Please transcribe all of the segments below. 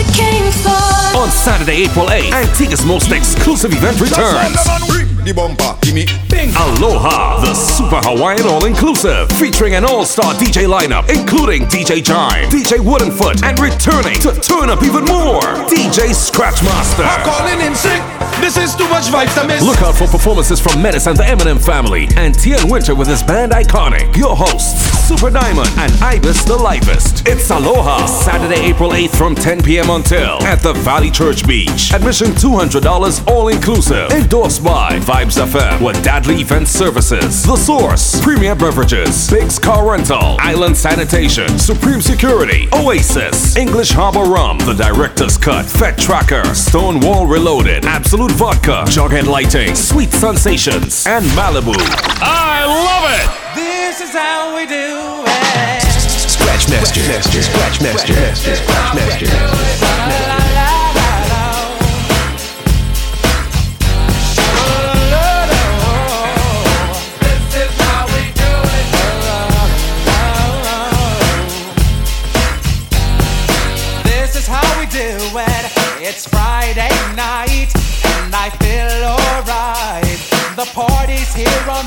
you came for. On Saturday, April 8th, Antigua's most exclusive event returns. The bumper, give me bing. Aloha, the Super Hawaiian All Inclusive, featuring an all-star DJ lineup, including DJ Chime, DJ Woodenfoot, and returning to turn up even more, DJ Scratchmaster. I'm calling in sick. This is too much. Look out for performances from Menace and the Eminem family, and Tien Winter with his band Iconic. Your hosts, Super Diamond and Ibis the Livest. It's Aloha, Saturday, April 8th from 10 p.m. until at the Valley Church Beach. Admission $200 all inclusive. Endorsed by Vibes FM with Dadley Event Services, The Source, Premier Beverages, Biggs Car Rental, Island Sanitation, Supreme Security, Oasis, English Harbor Rum, The Director's Cut, Fed Tracker, Stonewall Reloaded, Absolute Vodka, Jughead Lighting, Sweet Sensations, and Malibu. I love it! This is how we do it. Scratch Master, Master, Scratch Master, Master, Scratch Master. La,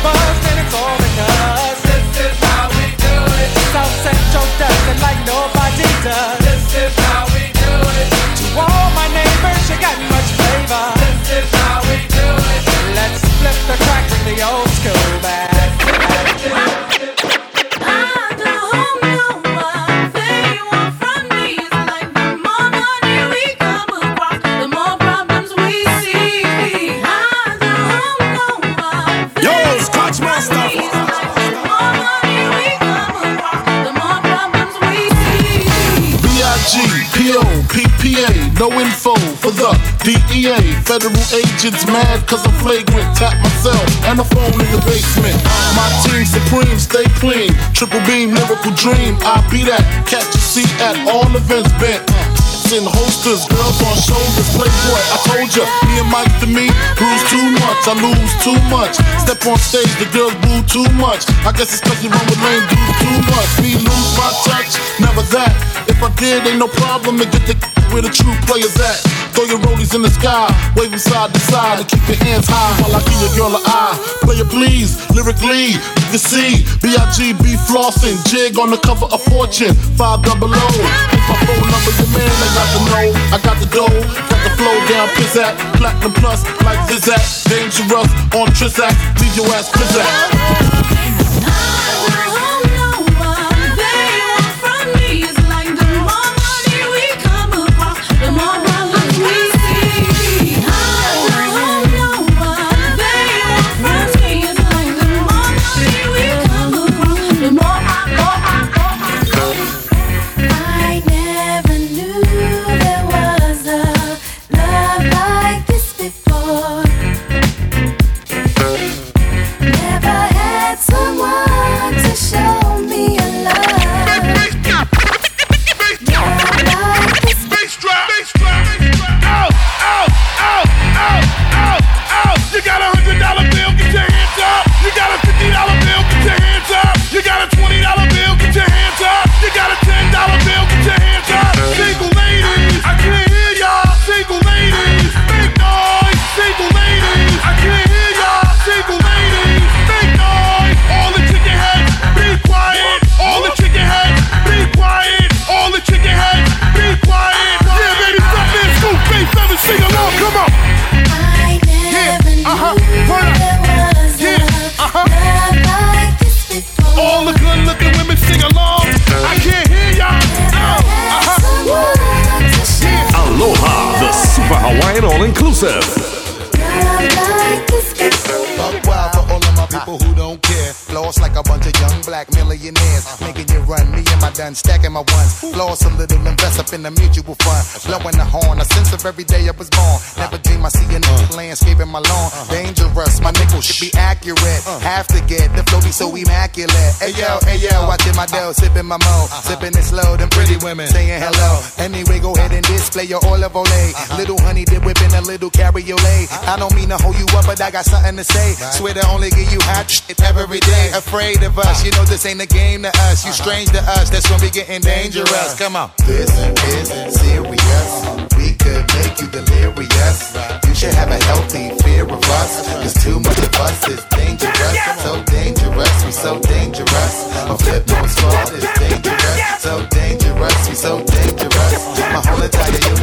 I'm and it's all because this mad cause I'm flagrant. Tap myself and the phone in the basement. My team supreme, stay clean. Triple beam, lyrical dream. I be that. Catch a seat at all events bent. In holsters, girls on shoulders, playboy. I told ya, me and Mike to me, bruise too much, I lose too much. Step on stage, the girls boo too much. I guess it's cause you run with lame dudes too much. Me lose my touch, never that. If I did, ain't no problem to get the where the true players at. Throw your rollies in the sky, wave side to side, and keep your hands high while I give your girl an eye. Player please, lyrically, you can see B-I-G-B flossing, jig on the cover of Fortune, five double O. If my phone number, your man, I got the know, I got the dough, got the flow down, pizzat, platinum plus, like Zizak, dangerous on Trizak, leave your ass pizzat. Have to get the flow be so immaculate. Hey yo, hey yo, watching my dough, sipping my mo. Uh-huh. Sipping it slow, them pretty women saying hello. Uh-huh. Anyway, go ahead and display your olive olay. Uh-huh. Little honey dip whipping a little cabriolet. I don't mean to hold you up, but I got something to say. Swear to only give you hot shit every day. Afraid of us, you know this ain't a game to us. You strange to us, that's when we getting dangerous. Come on. This is serious. We could make you delirious. You should have a healthy fear of us. Cause too much of us is dangerous. So dangerous, we so dangerous. A Flipmode Squad is dangerous. So dangerous, we so dangerous. My whole entire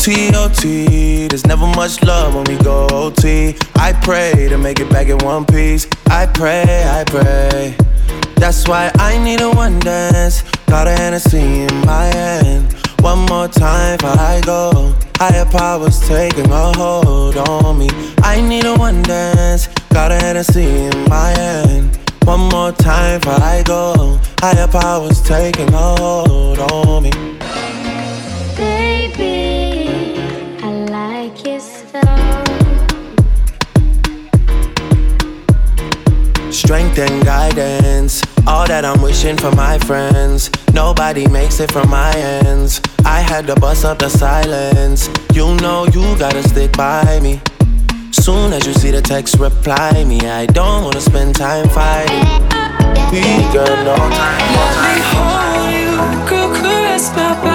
OT, OT, there's never much love when we go OT. I pray to make it back in one piece. I pray, I pray. That's why I need a one dance. Got a Hennessy in my hand. One more time before I go. Higher powers taking a hold on me. I need a one dance. Got a Hennessy in my hand. One more time before I go. Higher powers taking a hold on me. Baby, Strength and guidance, all that I'm wishing for my friends. Nobody makes it from my ends. I had to bust up the silence. You know you gotta stick by me. Soon as you see the text, reply me. I don't wanna spend time fighting. We got no time Let me hold you, girl, caress my body.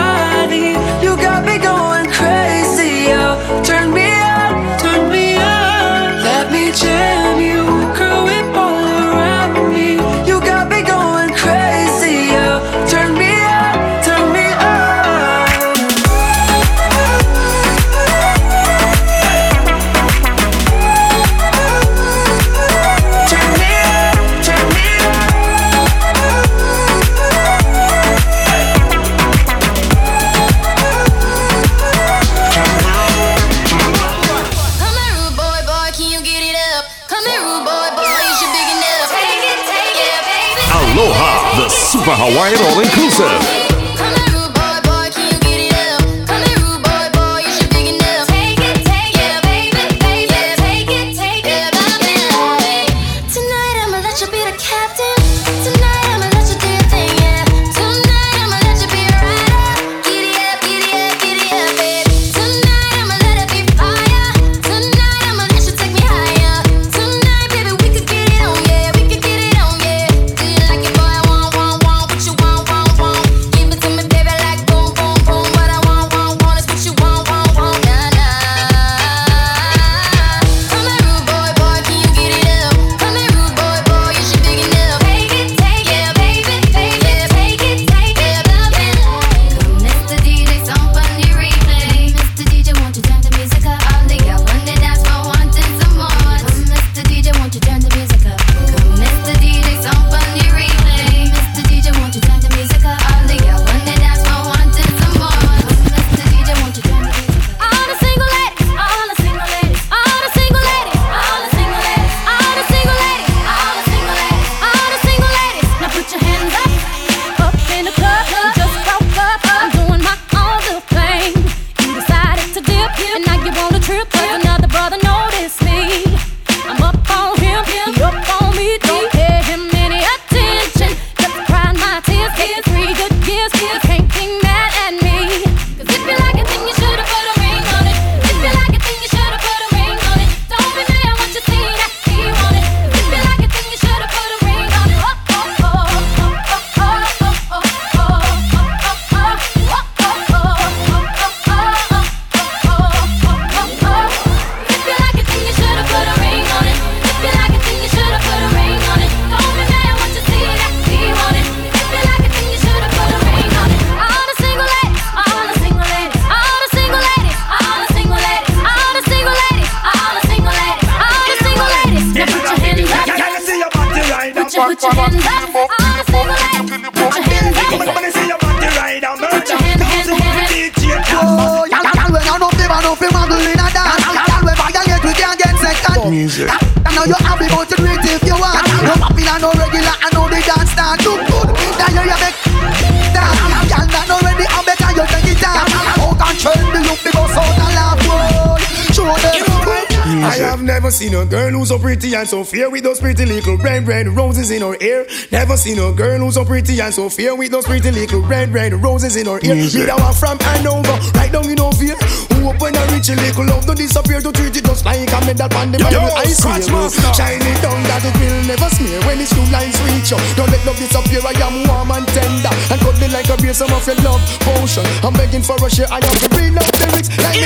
And so fair with those pretty little red, red roses in her hair. Never seen a girl who's so pretty and so fair with those pretty little red, red roses in her hair. Me that one from Hanover, right down in Ovia. Who up when I reach a little love, don't disappear to treat it just like a medal on the Bible ice cream. Shine it down that it will never smear when it's two lines reach you. Don't let love disappear, I am warm and tender. And cuddling like a beer, some of your love potion. I'm begging for a share, I have to read out the lyrics like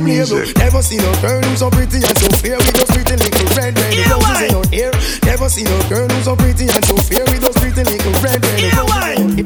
Music. Never seen a girl who's so pretty and so fair with those pretty little red, red roses in her hair. Never seen a girl who's so pretty and so fair with those pretty little red, red roses.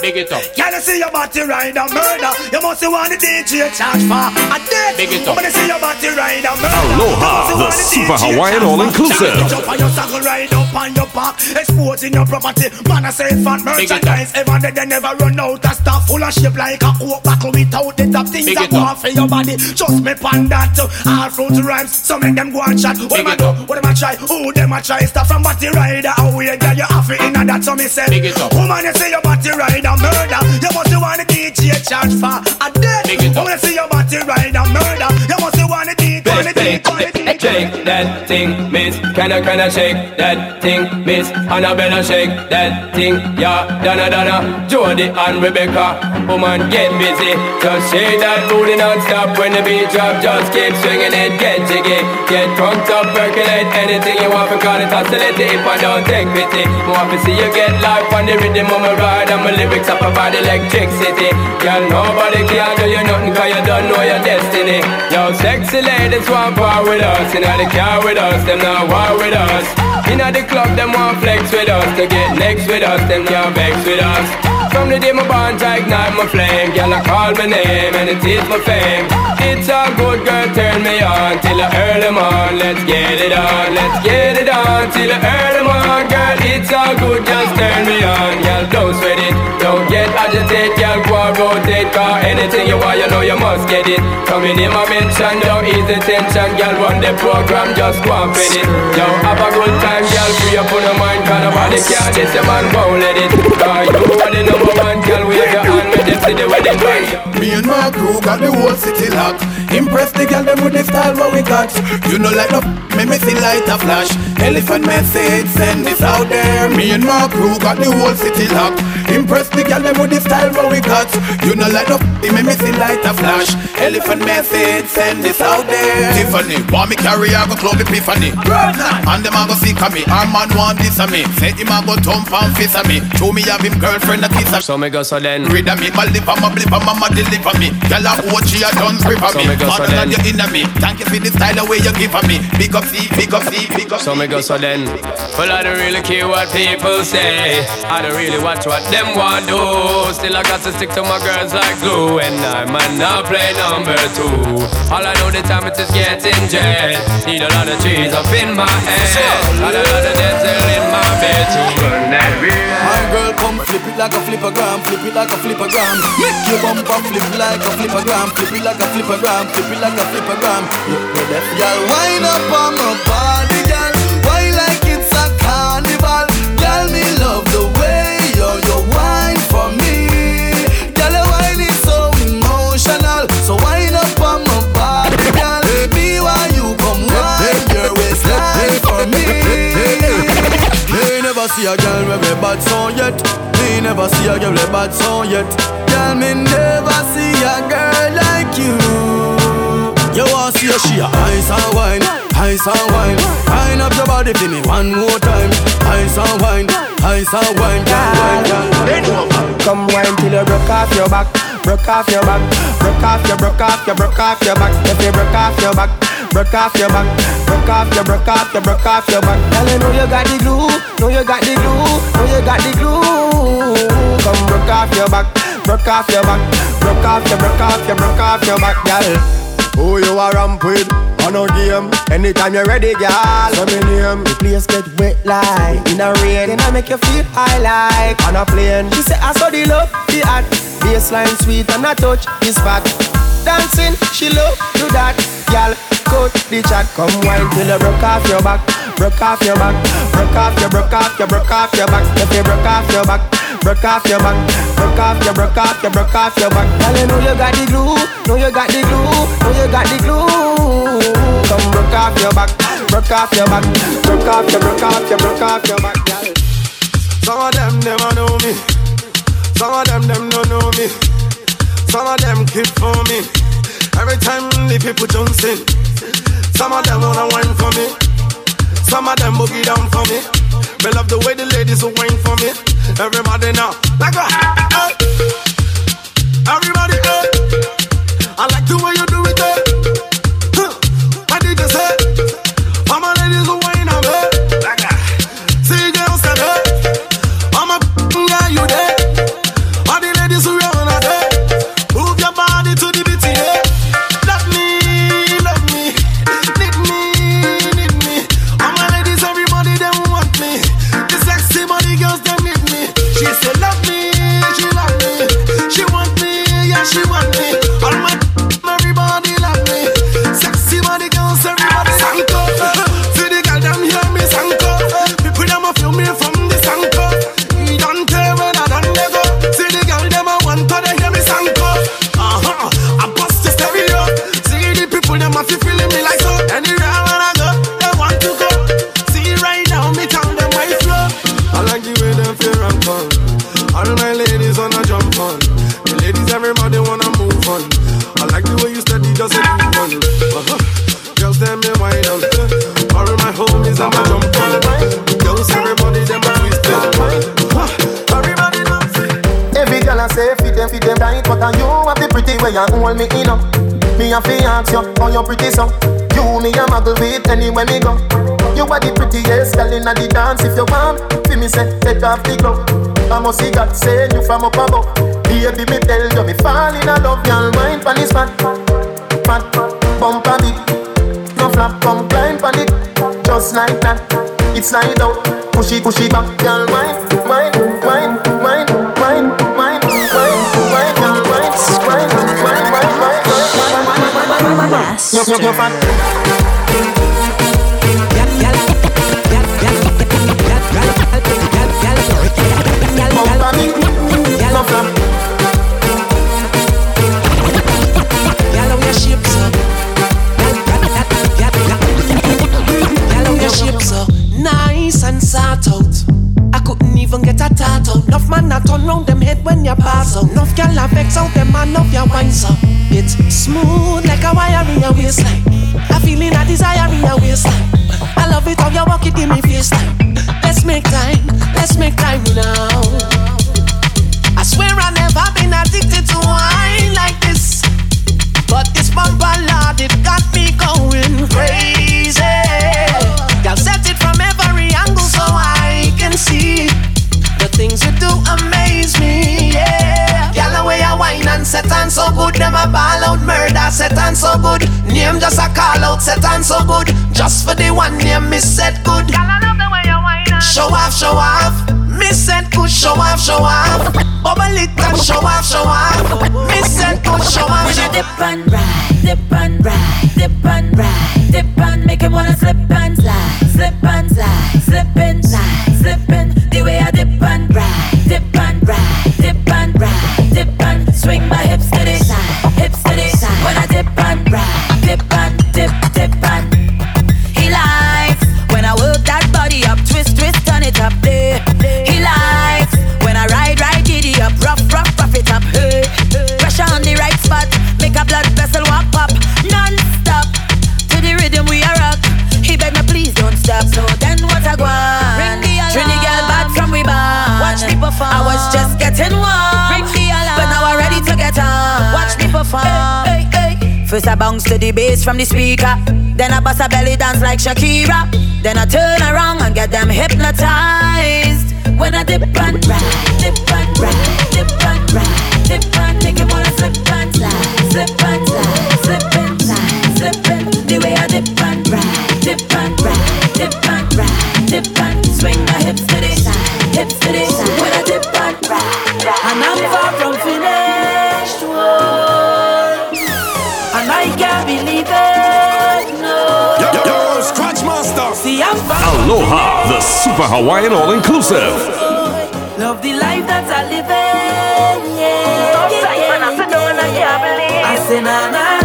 Big it up. Can you see your body ride and murder? You must want the DJ charge for a death. Big it up. When you see your body ride and murder. Aloha, you must the want Super DJ Hawaiian charge for. all-inclusive. Jump up on your saddle, ride up on your back. Exporting your property. Man, I say fat merchandise. Ever they, they never run out of stuff. Full of shape like a coke bottle without the top things that go off for your body. Just me pan that. All fruit rhymes. So make them go and chat. What am I do? What am I try? Who them I try? Stuff from body rider. How we you off it in that. So me say. Woman, you say your body rider murder. You must want the DJ charge for a death. Woman, you say your body rider murder. You must want the DJ. want the DJ, want the DJ. Shake that thing, miss. Can I, can I shake that thing, miss? Annabella shake that thing, yeah. Donna, Donna, Jody and Rebecca. Woman, get busy. Just shake that booty non-stop when the beat drop. Just keep swinging it, get jiggy. Get drunk up, percolate anything you want. Because it oscillate if I don't take pity. Want to see you get life on the rhythm of my ride. And my lyrics up about electricity. Girl, nobody can do you nothing cause you don't know your destiny. Yo, sexy ladies want part with us. Inna the car with us, them not war with us. Inna the club, them want flex with us. To get next with us, them can't vex with us. From the day my bond, I ignite my flame. Girl, I call my name and it is my fame. It's a good girl, turn me on till I earn them on. Let's get it on, let's get it on till I earn them on. Girl, it's all good, just turn me on. Girl, don't sweat it, don't get agitated. Girl, go and rotate, cause anything you want, you know you must get it. Coming in my mention, don't ease the tension. Girl, run the program, just go and fit it. Yo, have a good time, girl, free up on your mind, cause nobody can this, your man won't let it. Cause you are the number girl, wave your hand, make them see the wedding band. Me and my crew got the whole city locked. Impress the girl them with the style what we got. You know like no me me see light a flash. Elephant message send this out there. Me and my crew got the whole city locked. Impress the girl them with the style what we got. You know like no f- me me see light a flash. Elephant message send this out there. Tiffany, want me carry I go club epiphany. And them a go seek a me. Our man want this a me. Say him a go thump and fist a me. Show me have him girlfriend a kiss a So me go so then. Read a me, my lip and my blip and mama deliver me. Girl a watch you a done grip on So me. me go so Father then. and you inna me. Thank you for the style the way you give a me. Big up see, big up see, big up So me go so then. Well, I don't really care what people say. I don't really watch what them want do. Still, I got to stick to my girls like glue. And I might not play number two. All I know the time it is just getting jet. Need a lot of trees up in my head. Got a lot of dental in my bed to run that real. My girl come flip it like a flippergram, flip it like a flippergram. Make your bumper flip it like a flippergram, flip it like a flippergram, flip it like a flippergram. Look where that girl wind up on my body, never see a girl with a bad song yet. Me never see a girl with a bad song yet. Girl, me never see a girl like you. You want see a she a ice and wine, ice and wine. Wine up your body for me one more time. Ice and wine, ice and wine, girl, wine, girl. Come wine till you broke off your back, broke off your back, broke off your, broke off your, broke off your back. If you broke off your back, broke off your back, broke off your, broke off your, broke off your back. Girl, you know you got the glue, know you got the glue, know you got the glue. Come broke off your back, broke off your back, broke off your, broke off your, broke off your back, girl. Who you a ramp with? On no game, anytime you're ready, girl. So me name. The place get wet like in a rain, and I make you feel high like on a plane. She say I saw the love, the hot, baseline sweet and I touch is fat. Dancing, she love do that, girl. Cut the chat, come wine till you broke off your back, broke off your back, broke off your, broke off your, broke off your back. If you broke off your back, broke off your back, broke off your, broke off your, broke off your back. Girl, you know you got the glue, know you got the glue, know you got the glue. Come broke off your back, broke off your back, broke off your, broke off your, broke off your back. Some of them never know me. Some of them them don't know me. Some of them keep for me. Every time the people in. Some of them wanna wine for me. Some of them boogie down for me. Me love the way the ladies will wine for me. Everybody now, like a hey. Everybody, hey. I like the way ask you, how you pretty so? You me a muggle with anywhere me go. You are the prettiest girl inna the dance. If you want, fi me say take off the glove. I must see God send you from up above. Baby, me tell you, me fall in love, girl. Mind pon this fat, fat, bump a bit. No flap, come climb pon it, just like that. It's slide out, push it, push it back. Mind, mind, mind, Girl, how your shape so? Nice and sort out. I couldn't even get a tat out. Enough man a turn round them head when you pass out. Enough girl a vex out them man love your wine so. It's smooth like a wire in your waistline. A feeling a desire in your waistline. I love it how you walk it in me face. Let's make time, let's make time now. I swear I never been addicted to wine like this. But this bumper lord, it got me going crazy. Girl, set it from every angle so I can see the things you do amaze wine and so good, them a ball out murder. Set on so good, name just a call out. Set on so good, just for the one name me set good. Girl, I love the way you wine and show off, show off. Me said good, show off, show off. Bubble it and show off, show off. Me said good, show off, When show you dip and ride, dip and ride, dip and ride, dip and make him wanna slip and slide, slip and slide, slip and slide, slip and the way I dip and ride, dip and ride, dip and ride, dip and swing my hips perform. I was just getting warm. Ring the alarm. But now I'm ready to get on. Watch me perform. Hey, hey, hey. First I bounce to the bass from the speaker. Then I bust a belly dance like Shakira. Then I turn around and get them hypnotized. When I dip and ride, dip and ride, dip and ride, dip and make it wanna slip and slide, slip and slide, slip and slide, slip and the way I dip and ride, dip and ride, dip and ride, dip and swing my hips to the side, hips to the side. Aloha, the Super Hawaiian All Inclusive. Love the life that I live in. Yeah, yeah, yeah. I say.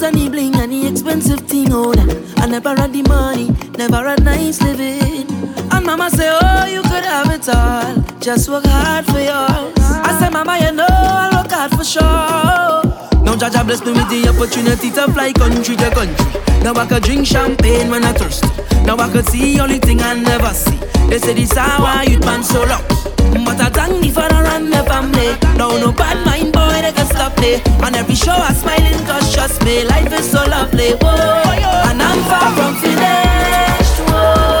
diamonds and the bling and the expensive thing oh, on. I never had the money, never had nice living. And mama say, oh, you could have it all. Just work hard for yours. I say, mama, you know I work hard for sure. Jah Jah bless me with the opportunity to fly country to country. Now I could drink champagne when I thirst. Now I could see only thing I never see. They say this how I youth man so lucky. But I thank the run. and the family. Now no bad mind boy they can stop me. On every show I smiling cause trust me life is so lovely. Whoa, and I'm far from finished. Whoa.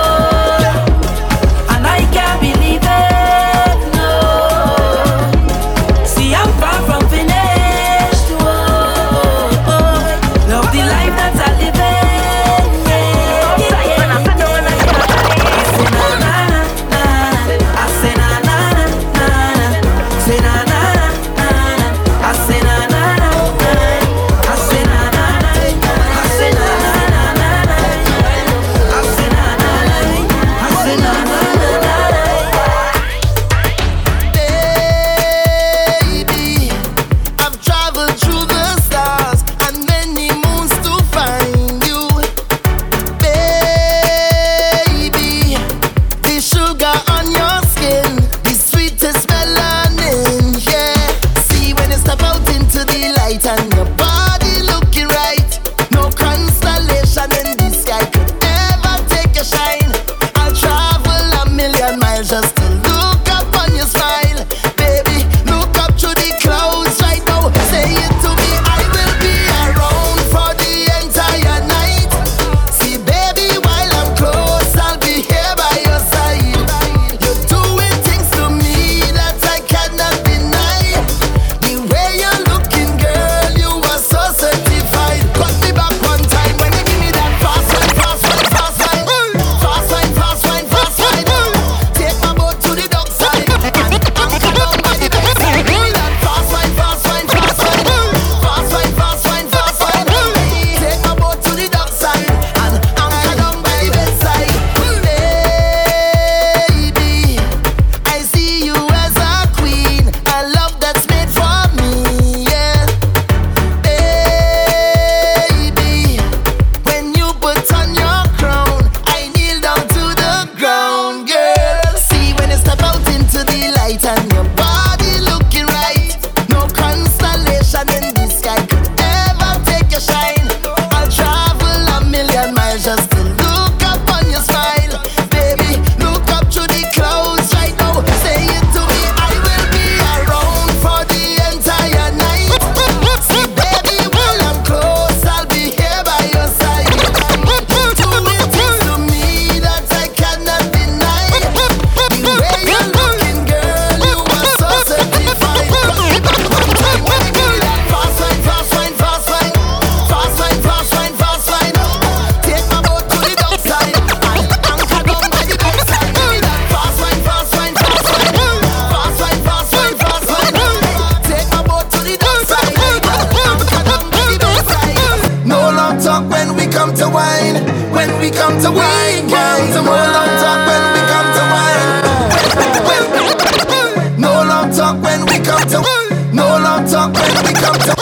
come to No long talk when we come to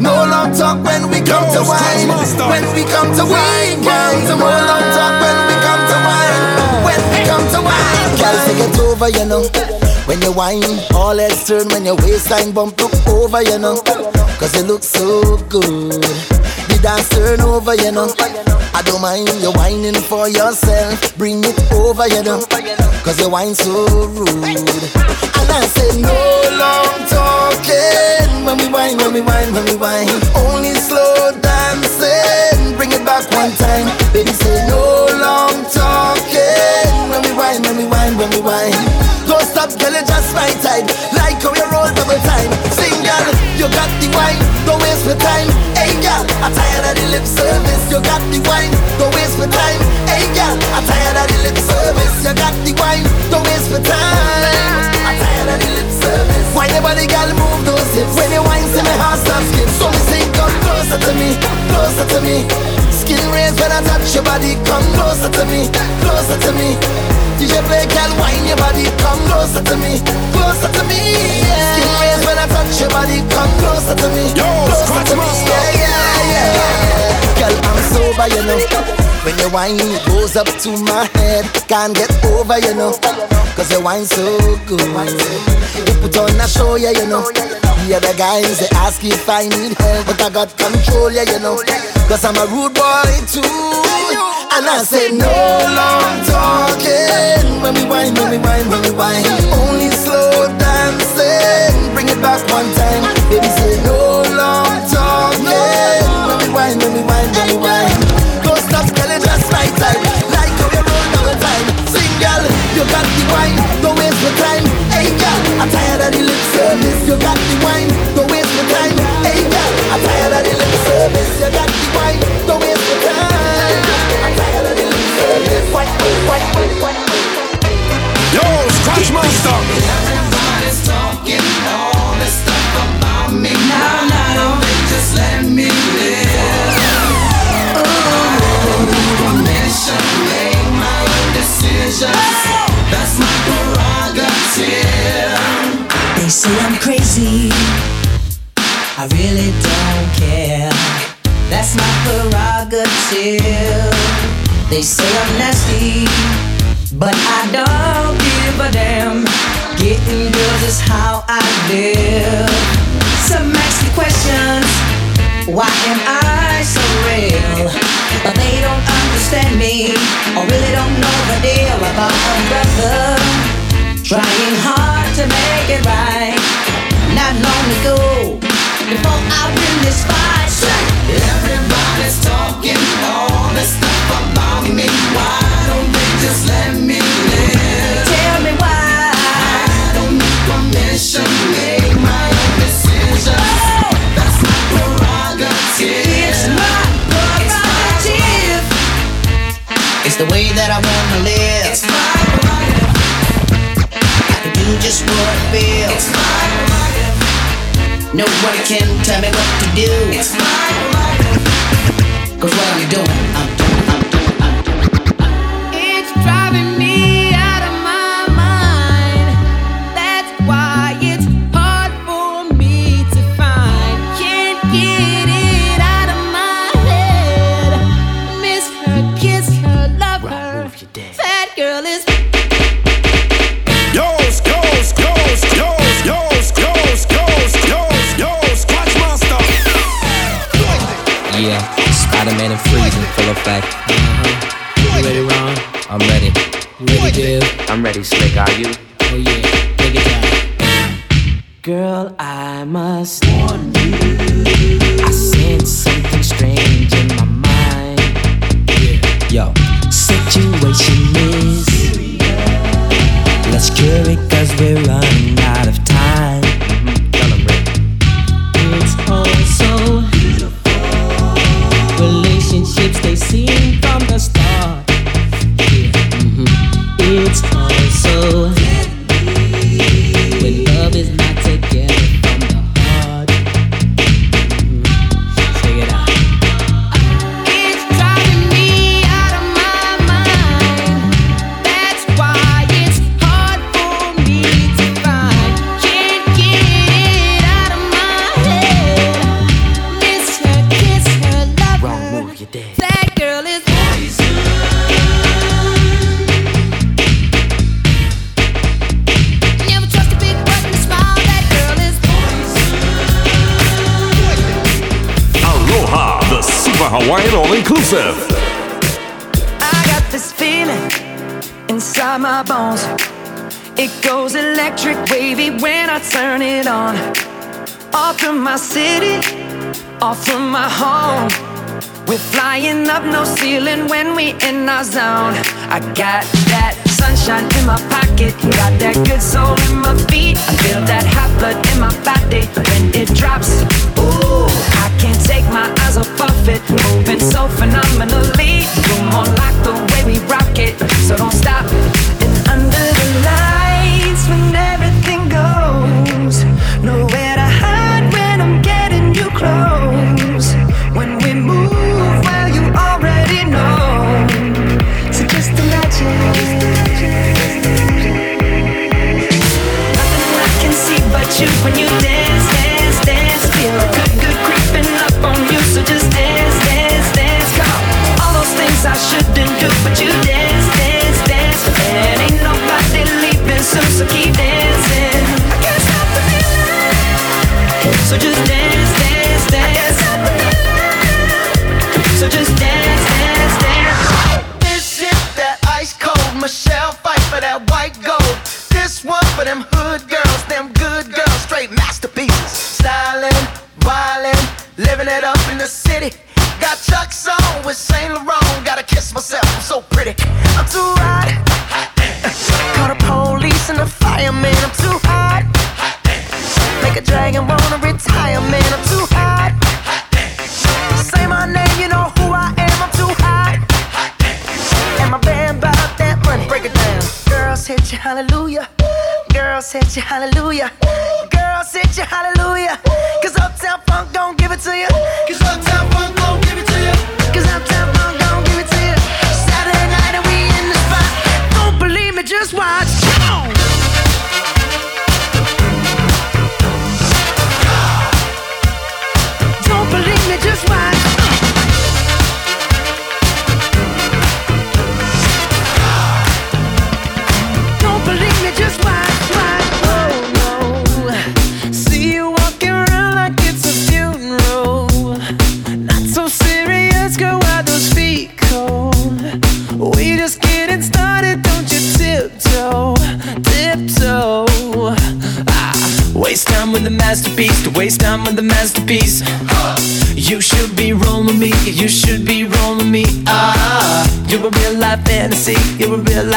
No long talk when we come to wine. When we come to wine no long talk when we come to wine. When we come to wine Girl, say get over, you know. When you wine, all heads turn when your waistline bump look over, you know. Cause you look so good dance turn over, you know. I don't mind you whining for yourself. Bring it over, you know. Cause you whine so rude. And I say no long talking. When we whine, when we whine, when we whine. Only slow dancing. Bring it back one time. Baby say no long talking. When we whine, when we whine, when we whine. Don't stop, girl, you just right time. Like how you roll double time. Sing, girl, you got the wine. Don't waste my time. Hey, girl, I'm tired of the lip service. You got the wine. Don't waste my time. Hey, girl, I'm tired of the lip service. You got the wine. Don't waste my time. I'm tired of the lip service. Why nobody girl move those hips? When you whine, see my heart start skip. So me say, closer to me, closer to me. Skin raised when I touch your body. Come closer to me, closer to me. DJ play, girl, whine your body. Come closer to me, closer to me. Yeah. Skin raised when I touch your body. Come closer to me, Yo, closer to me. Yeah, yeah, yeah. Girl, I'm sober, you know. When your wine goes up to my head. Can't get over, you know. Cause you whine so good. You put on a show, yeah, you know. The other guys, they ask if I need help. But I got control, yeah, you know. Cause I'm a rude boy too. And I say no long talking. When we whine, when we whine, when we whine. Only slow dancing. Bring it back one time. Baby,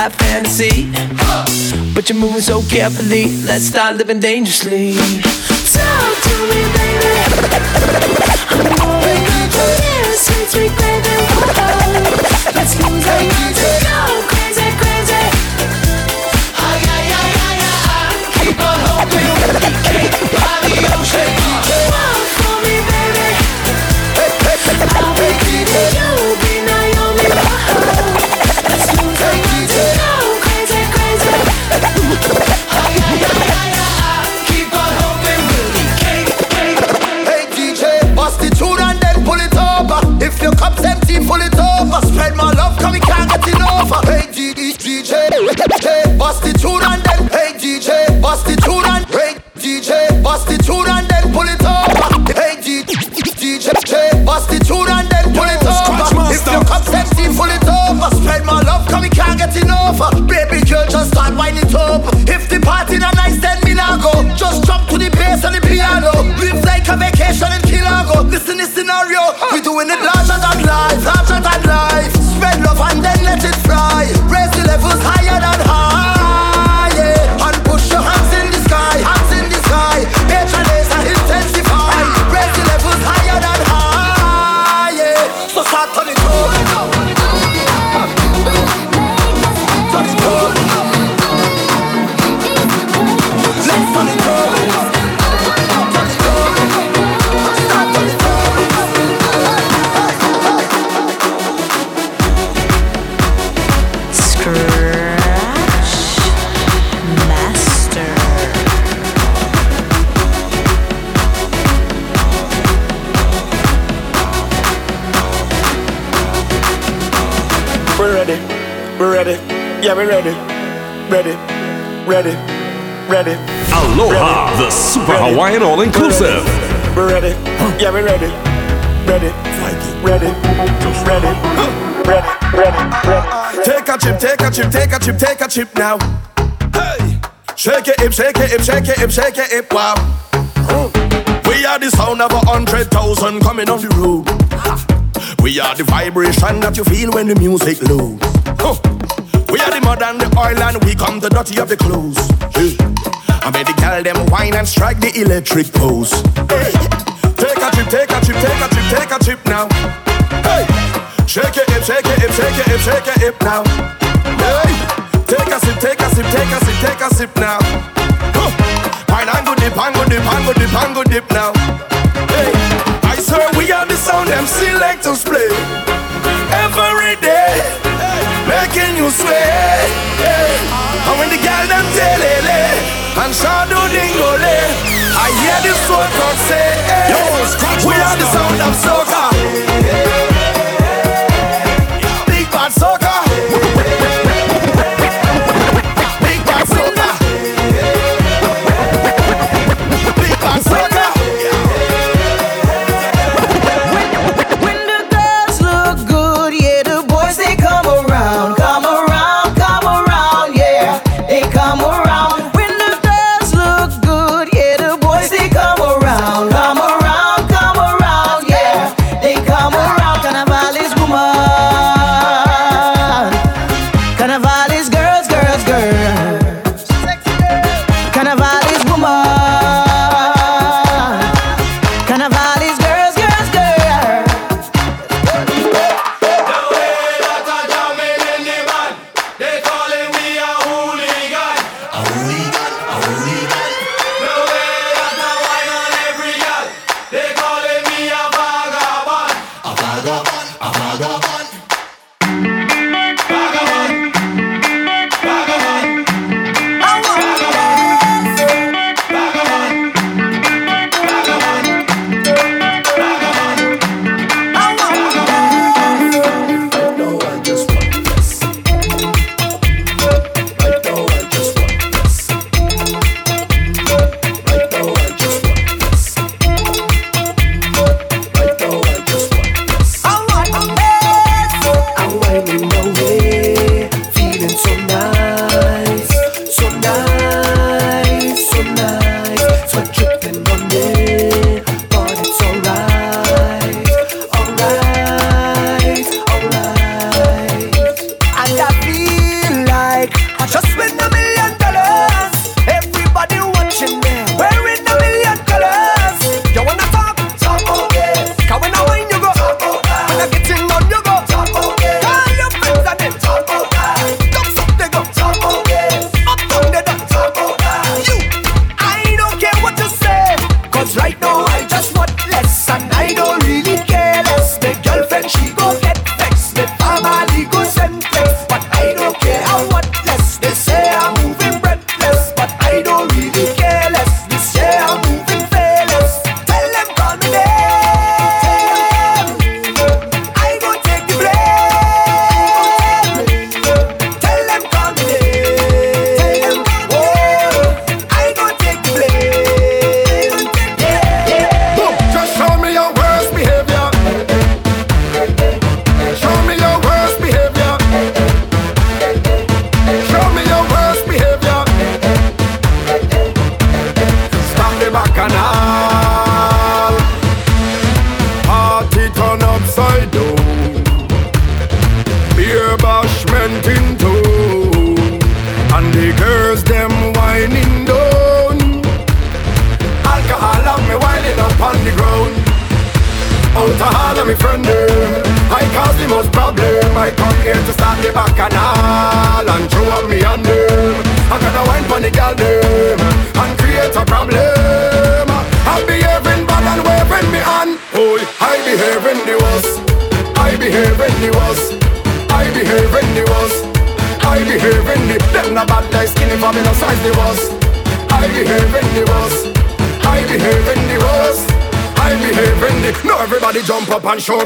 high fantasy. But you're moving so carefully, let's start living dangerously. Talk to me, baby. I'm moving on from here since we graduated. Let's lose our minds and go. over. Hey DJ, bust the tune and then. Hey DJ, bust the tune and. Hey DJ, bust the tune and then pull it over. Hey DJ, bust the tune and then pull it over. If your cup's empty, pull it over. Spread my love, come we can't get enough. Baby girl, just start winding up. If the party not nice, then me not go. Just jump to the bass and the piano. Live like a vacation in Kilago. Listen this scenario, we doing it larger than life fry. Hawaiian all inclusive. We're ready. Yeah, we're ready. Ready. Ready. Ready. Ready. Ready. Ready. Take a chip, take a chip, take a chip, take a chip now. Hey. Shake it, hip, shake it, hip, shake it, hip, shake it, hip, wow. We are the sound of a hundred thousand coming on the road. We are the vibration that you feel when the music loads. We are the mud and the oil and we come the dirty of the clothes. Yeah. I made the girl them wine and strike the electric pose. Hey. Take a trip, take a trip, take a trip, take a trip now. Hey. Shake it, hip, shake it, hip, shake it, hip, shake it, hip now. Hey. Take a sip, take a sip, take a sip, take a sip now. Huh. Wine and go dip, and go dip, and go dip, and go dip now. Hey. I swear we are the sound them selectors play every day, making you sway. Yeah. And when the girl them telele and shadow dingole, I hear the soul talk say, hey, we are the sound of soca.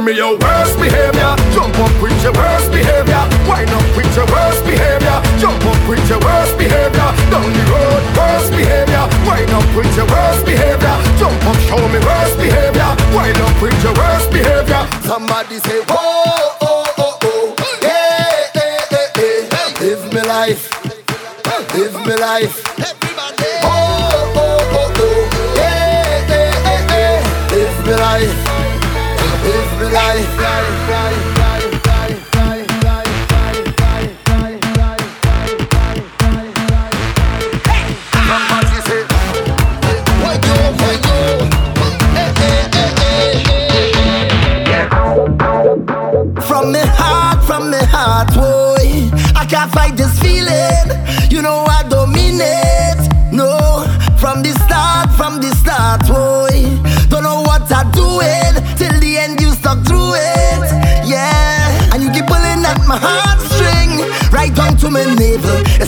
me your worst behavior. Jump up with your worst behavior. Wind up with your worst behavior. Jump up with your worst behavior. Down the road, worst behavior. Wind up with your worst behavior. Jump up, show me worst behavior. Wind up with your worst behavior. Somebody say, whoa, oh, oh, oh. Yeah, hey, hey, hey. Live me life. Live me life.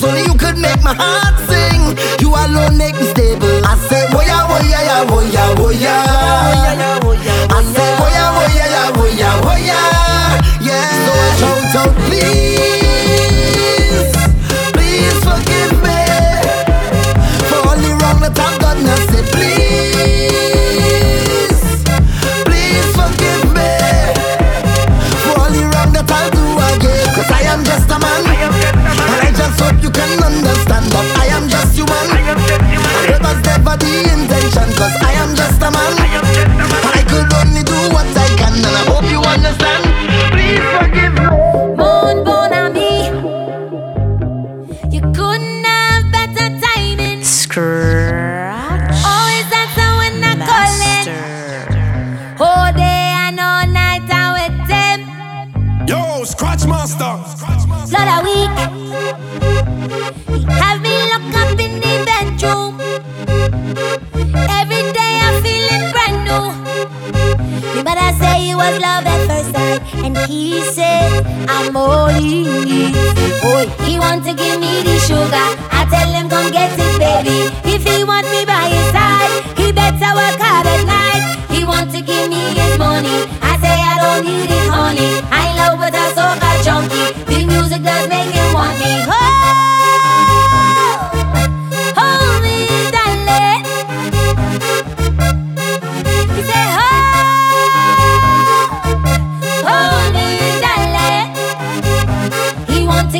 Cause only you could make my heart sing. You alone make me stable. I say, oh yeah, oh yeah, oh. oh I say, oh, oh yeah, oh yeah, oh yeah. Yeah. So I please. and molly. Boy, he want to give me the sugar. I tell him come get it, baby. If he want me by his side, he better work hard at night. He want to give me his money. I say I don't need it, honey. I love with a soca junkie. The music does make him want me. Oh.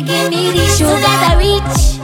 give me the sugar I reach.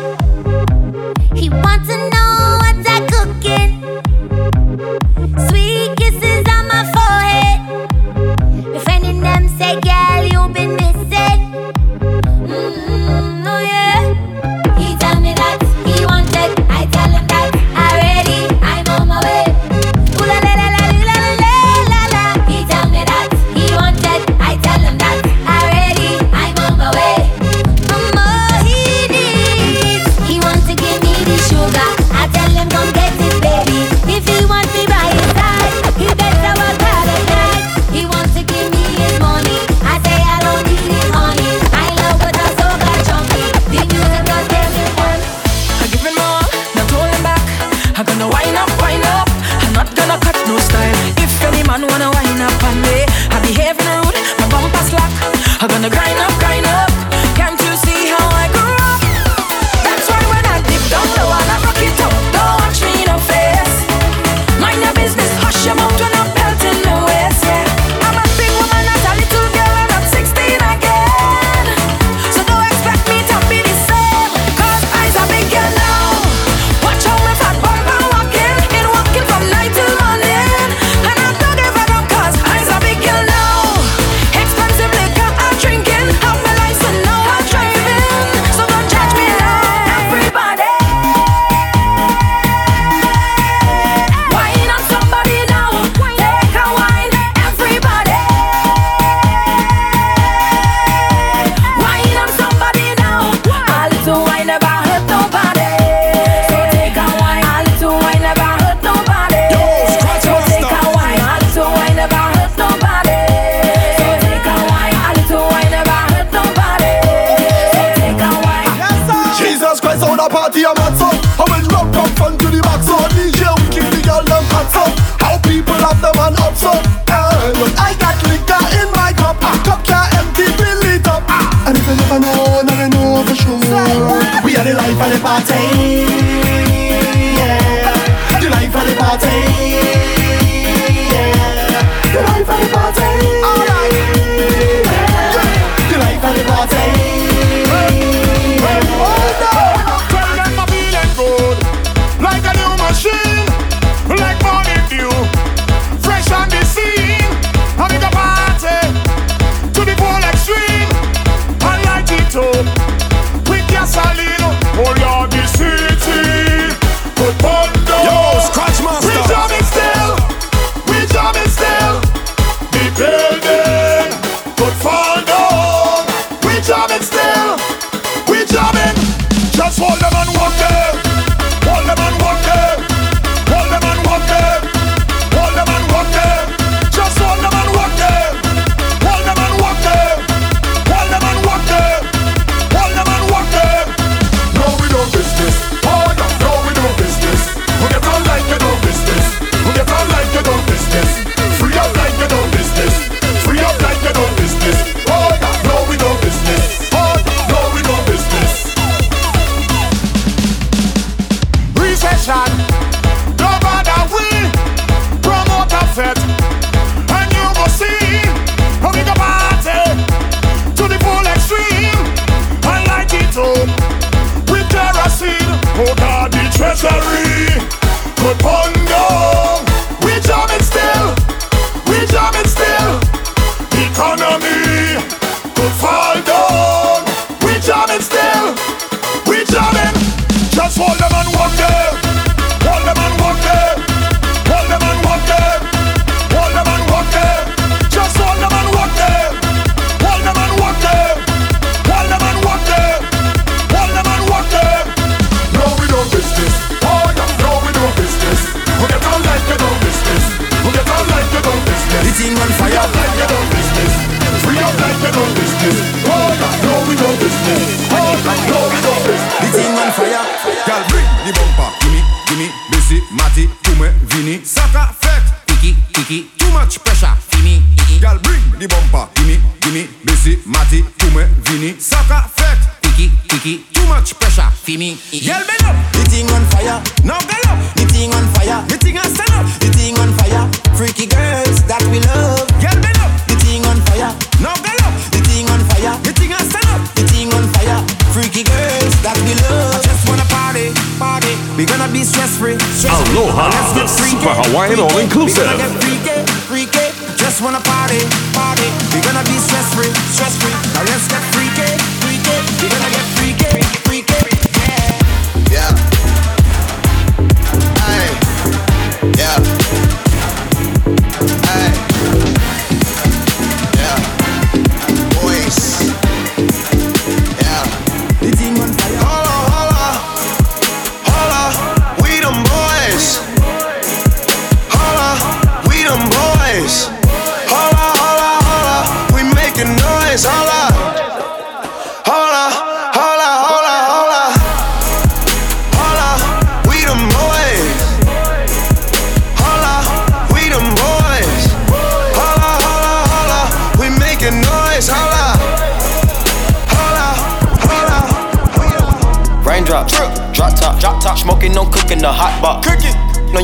Stress free. Aloha, Super Hawaiian All We Inclusive. gonna get freaky, freaky. Just wanna party, party. We gonna be stress free, stress free. Now let's get freaky, freaky. We gonna get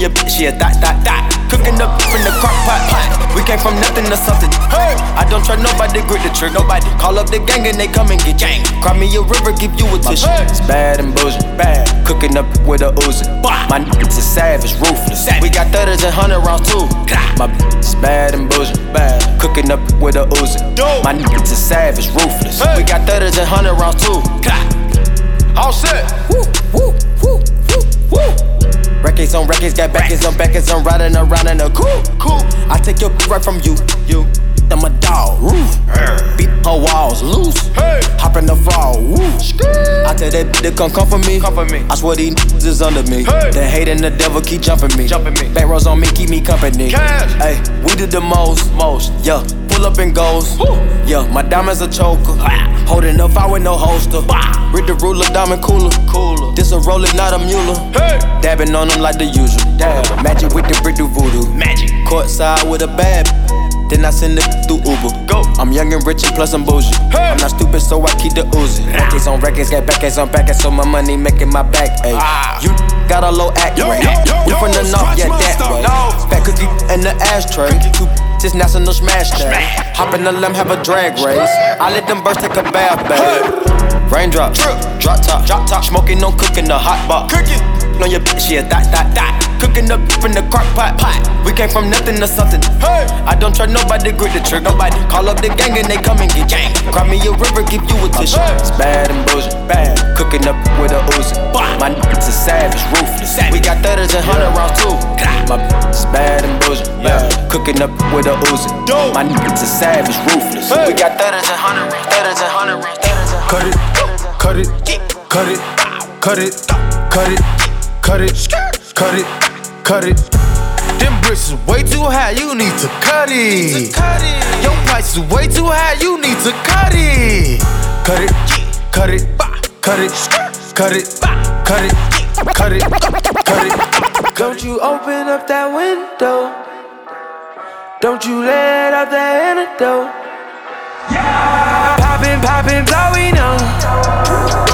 your bitch, yeah, that, that, that. Cooking up in the crock pot, pot. We came from nothing to something. Hey, I don't try nobody, grip the trick, nobody. Call up the gang and they come and get gang. Cry me a river, give you a tissue. It's bad and bullshit, bad. Cooking up with a Uzi. My niggas is savage, ruthless. We got thudders and hundred rounds too. My bitch is bad and bullshit, bad. Cooking up with a Uzi. My niggas is savage, ruthless. We got thudders and hundred rounds too. All set. Woo. Records on records, got backers on backers, I'm riding around in a cool, cool. I take your right from you, you. I'm a dog, roof. Beat her walls loose. Hey. Hop in the fall, woo. I tell that bitch to come come for me. Come for me. I swear these niggas is under me. Hey. The hate and the devil keep jumping me. Jumping me. Back rows on me, keep me company. Cash. Hey, we did the most, most. Yeah, pull up and goes. Yeah, my diamonds a choker. Holding up, I with no holster. Read the ruler, diamond cooler. Cooler. This a roller, not a mule. Hey. Dabbing on them like the usual. Dab. Magic with the brick do voodoo. Magic. Courtside with a bad. Then I send it through Uber. Go. I'm young and rich and plus I'm bougie. Hey. I'm not stupid, so I keep the Uzi. Records on records, got backers on backers, so my money making my back. Ayy. Ah. You got a low act rate. yo, yo, you yo, from the north, yeah, that way. No. Fat cookie in the ashtray. Two just national smash day. Hop in the limb, have a drag race. I let them birds take a bath, babe. Raindrop, drop top, drop top, smoking, no cooking the hot pot. Cooking. On your bitch, yeah, that, that, that. Cooking up in the crock pot, pot. We came from nothing to something. Hey, I don't try nobody, grip the trick, nobody. Call up the gang and they come and get gang. Cry me a river, give you a tissue. It's bad and bullshit, bad. Cooking up with a Uzi. My niggas is savage, ruthless. We got thudders and hundred rounds too. My is bad and bullshit, bad. Cooking up with a Uzi. My niggas is savage, ruthless. We got thudders and hundred rounds, thudders and hundred rounds, thudders and Cut it, cut it, cut it, cut it, cut it, cut it, cut it, cut it. Them bricks is way too high, you need to cut it. Your price is way too high, you need to cut it. Cut it, cut it, cut it, cut it, cut it, cut it, cut it. Don't you open up that window. Don't you let out that antidote. Yeah! Poppin', poppin', blow, we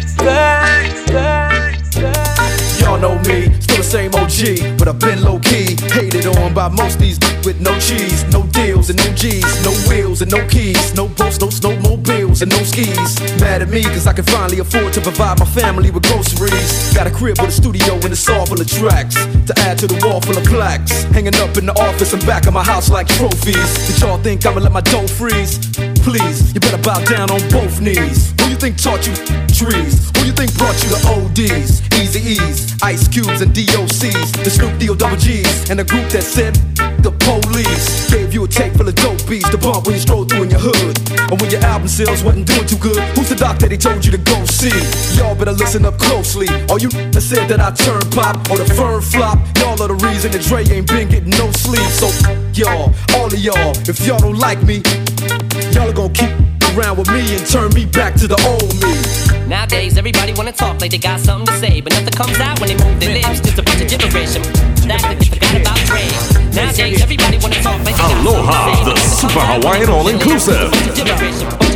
know me, still the same OG, but I've been low key. Hated on by most these with no cheese, no deals and no G's, no wheels and no keys, no boats, no snowmobiles and no skis. Mad at me cause I can finally afford to provide my family with groceries. Got a crib with a studio and it's all full of tracks to add to the wall full of plaques. Hanging up in the office and back of my house like trophies. Did y'all think I'ma let my dough freeze? Please, you better bow down on both knees. Who you think taught you trees? Who you think brought you the ODs? Eazy-E's, Ice Cubes and DOCs, the Snoop D O double G's, and the group that said the police gave you a tape full of dope beats to bump when you stroll through in your hood. And when your album sales wasn't doing too good, who's the doctor they told you to go see? Y'all better listen up closely. All you that said that I turn pop or the firm flop, y'all are the reason that Dre ain't been getting no sleep. So y'all, all of y'all, if y'all don't like me, y'all are gonna keep around with me and turn me back to the old me. Nowadays, everybody wanna talk like they got something to say, but nothing comes out when they move their lips. Just a bunch of gibberish. and That they forgot about Dre. Nowadays, everybody wanna talk like they got Aloha, something the to say. Super Hawaiian All Inclusive.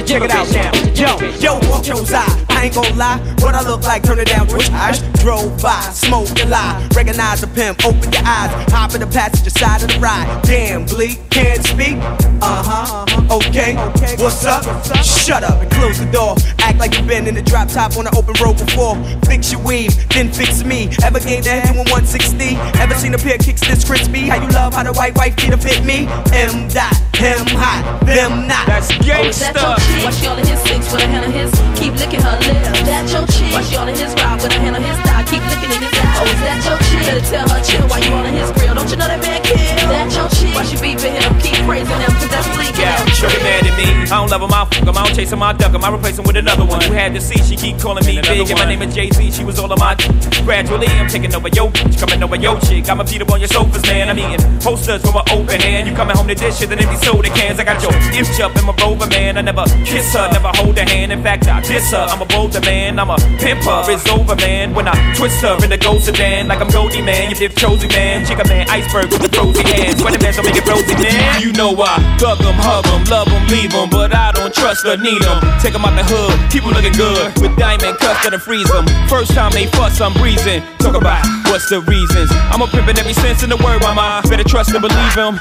Check it out now. Yo, yo, walk your eye. I ain't gon' lie. What I look like, turn it down, which I drove by, smoked a lie. Recognize a pimp, open your eyes. Hop in the passenger side of the ride. Damn, Bleek, can't speak. Uh huh. Okay, what's up? Shut up and close the door. Act like you've been in the drop top on an open road before. Fix your weave, then fix me. Ever gave that doing 160? Ever seen a pair of kicks this crispy? How you love how the white wife feet fit me? M dot, him hot, them not. That's Oh, is that your chick? Why she all in his six with a hand on his? Keep licking her lips. That your chick? Why she all in his ride with a hand on his thigh? Keep licking in his. Oh, is that your chick? Better tell her chill while you all in his grill. Don't you know that man kill? That your chick? Why she beeping him? Keep praising him 'cause that's Bleek. Yeah, Shorty mad at me. I don't love him, I fuck him. I don't chase him, I duck him. I replace him with another one. Who had to see, she keep calling me big. And my name is Jay Z, she was all of my. Gradually, I'm taking over your bitch, coming over your chick. I'ma beat up on your sofas, man. I'm eating posters from an open hand. You coming home to dishes and empty soda cans. I got your inch up in my rover, man. I never kiss her, never hold her hand. In fact, I diss her. I'm a bolder man, I'm a pimper. It's over, man. When I twist her in the ghost sedan, like I'm Goldie, man. You dip chosen, man. Chicken man, iceberg with the rosy hands. Sweater man, so make it rosy, man. You know I thug 'em, hug 'em, love 'em, leave 'em. But I don't trust or need 'em. Take 'em out the hood, keep keep 'em looking good. With diamond cuts that'll freeze. First time they fuss, I'm breezing. Talk about what's the reasons. I'm a pimpin' every sense in the word, mama. Better trust and believe him.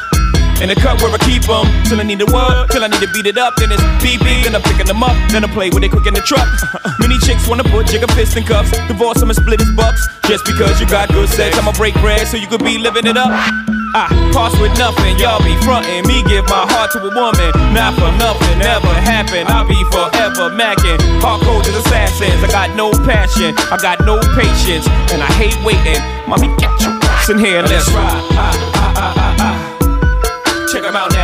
In the cup where I keep 'em Till I need a word, till I need to beat it up Then it's beep beep, then I'm picking them up Then I play with it quick in the truck Many chicks wanna put jigger fist in cuffs Divorce him and split his bucks Just because you got good sex I'ma break bread so you could be living it up I pass with nothing, y'all be frontin'. Me give my heart to a woman, not for nothing, never happen. I'll be forever macking. Hardcore as assassins. I got no passion, I got no patience, and I hate waiting. Mommy, get your ass in here and let's ride. Ah, ah. Check 'em out now.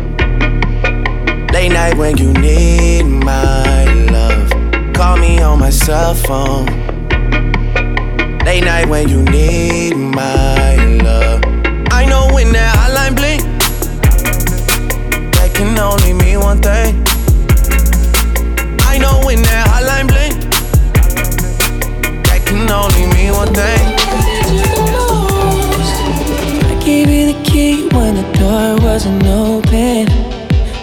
Late night when you need my love. Call me on my cell phone. Late night when you need my love. I know when that hotline blink, that can only mean one thing. I know when that hotline blink, that can only mean one thing. I gave you the key when the door wasn't open.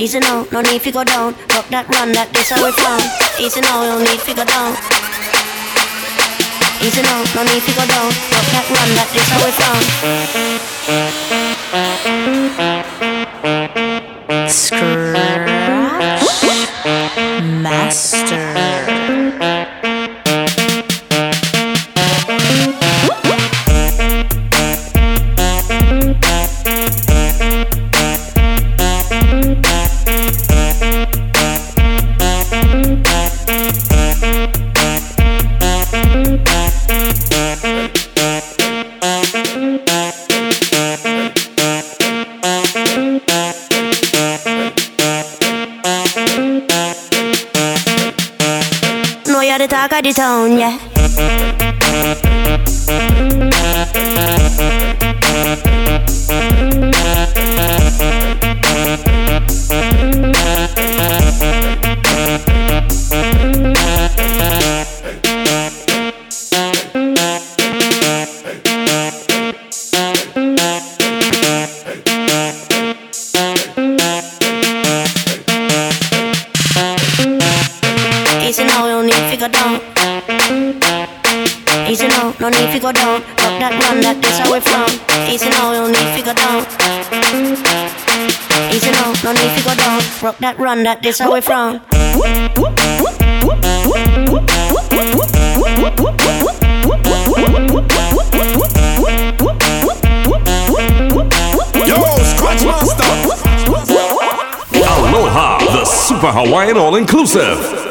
Easy now, no need to go down. Rock that run, that this how we from. Easy now, no need to go down. Easy now, no need to go down. Rock that run, that this how we from. Scratch Master. Town, yeah. Run, that this how we from. Yo, Scratch Master. Aloha, the Super Hawaiian All Inclusive.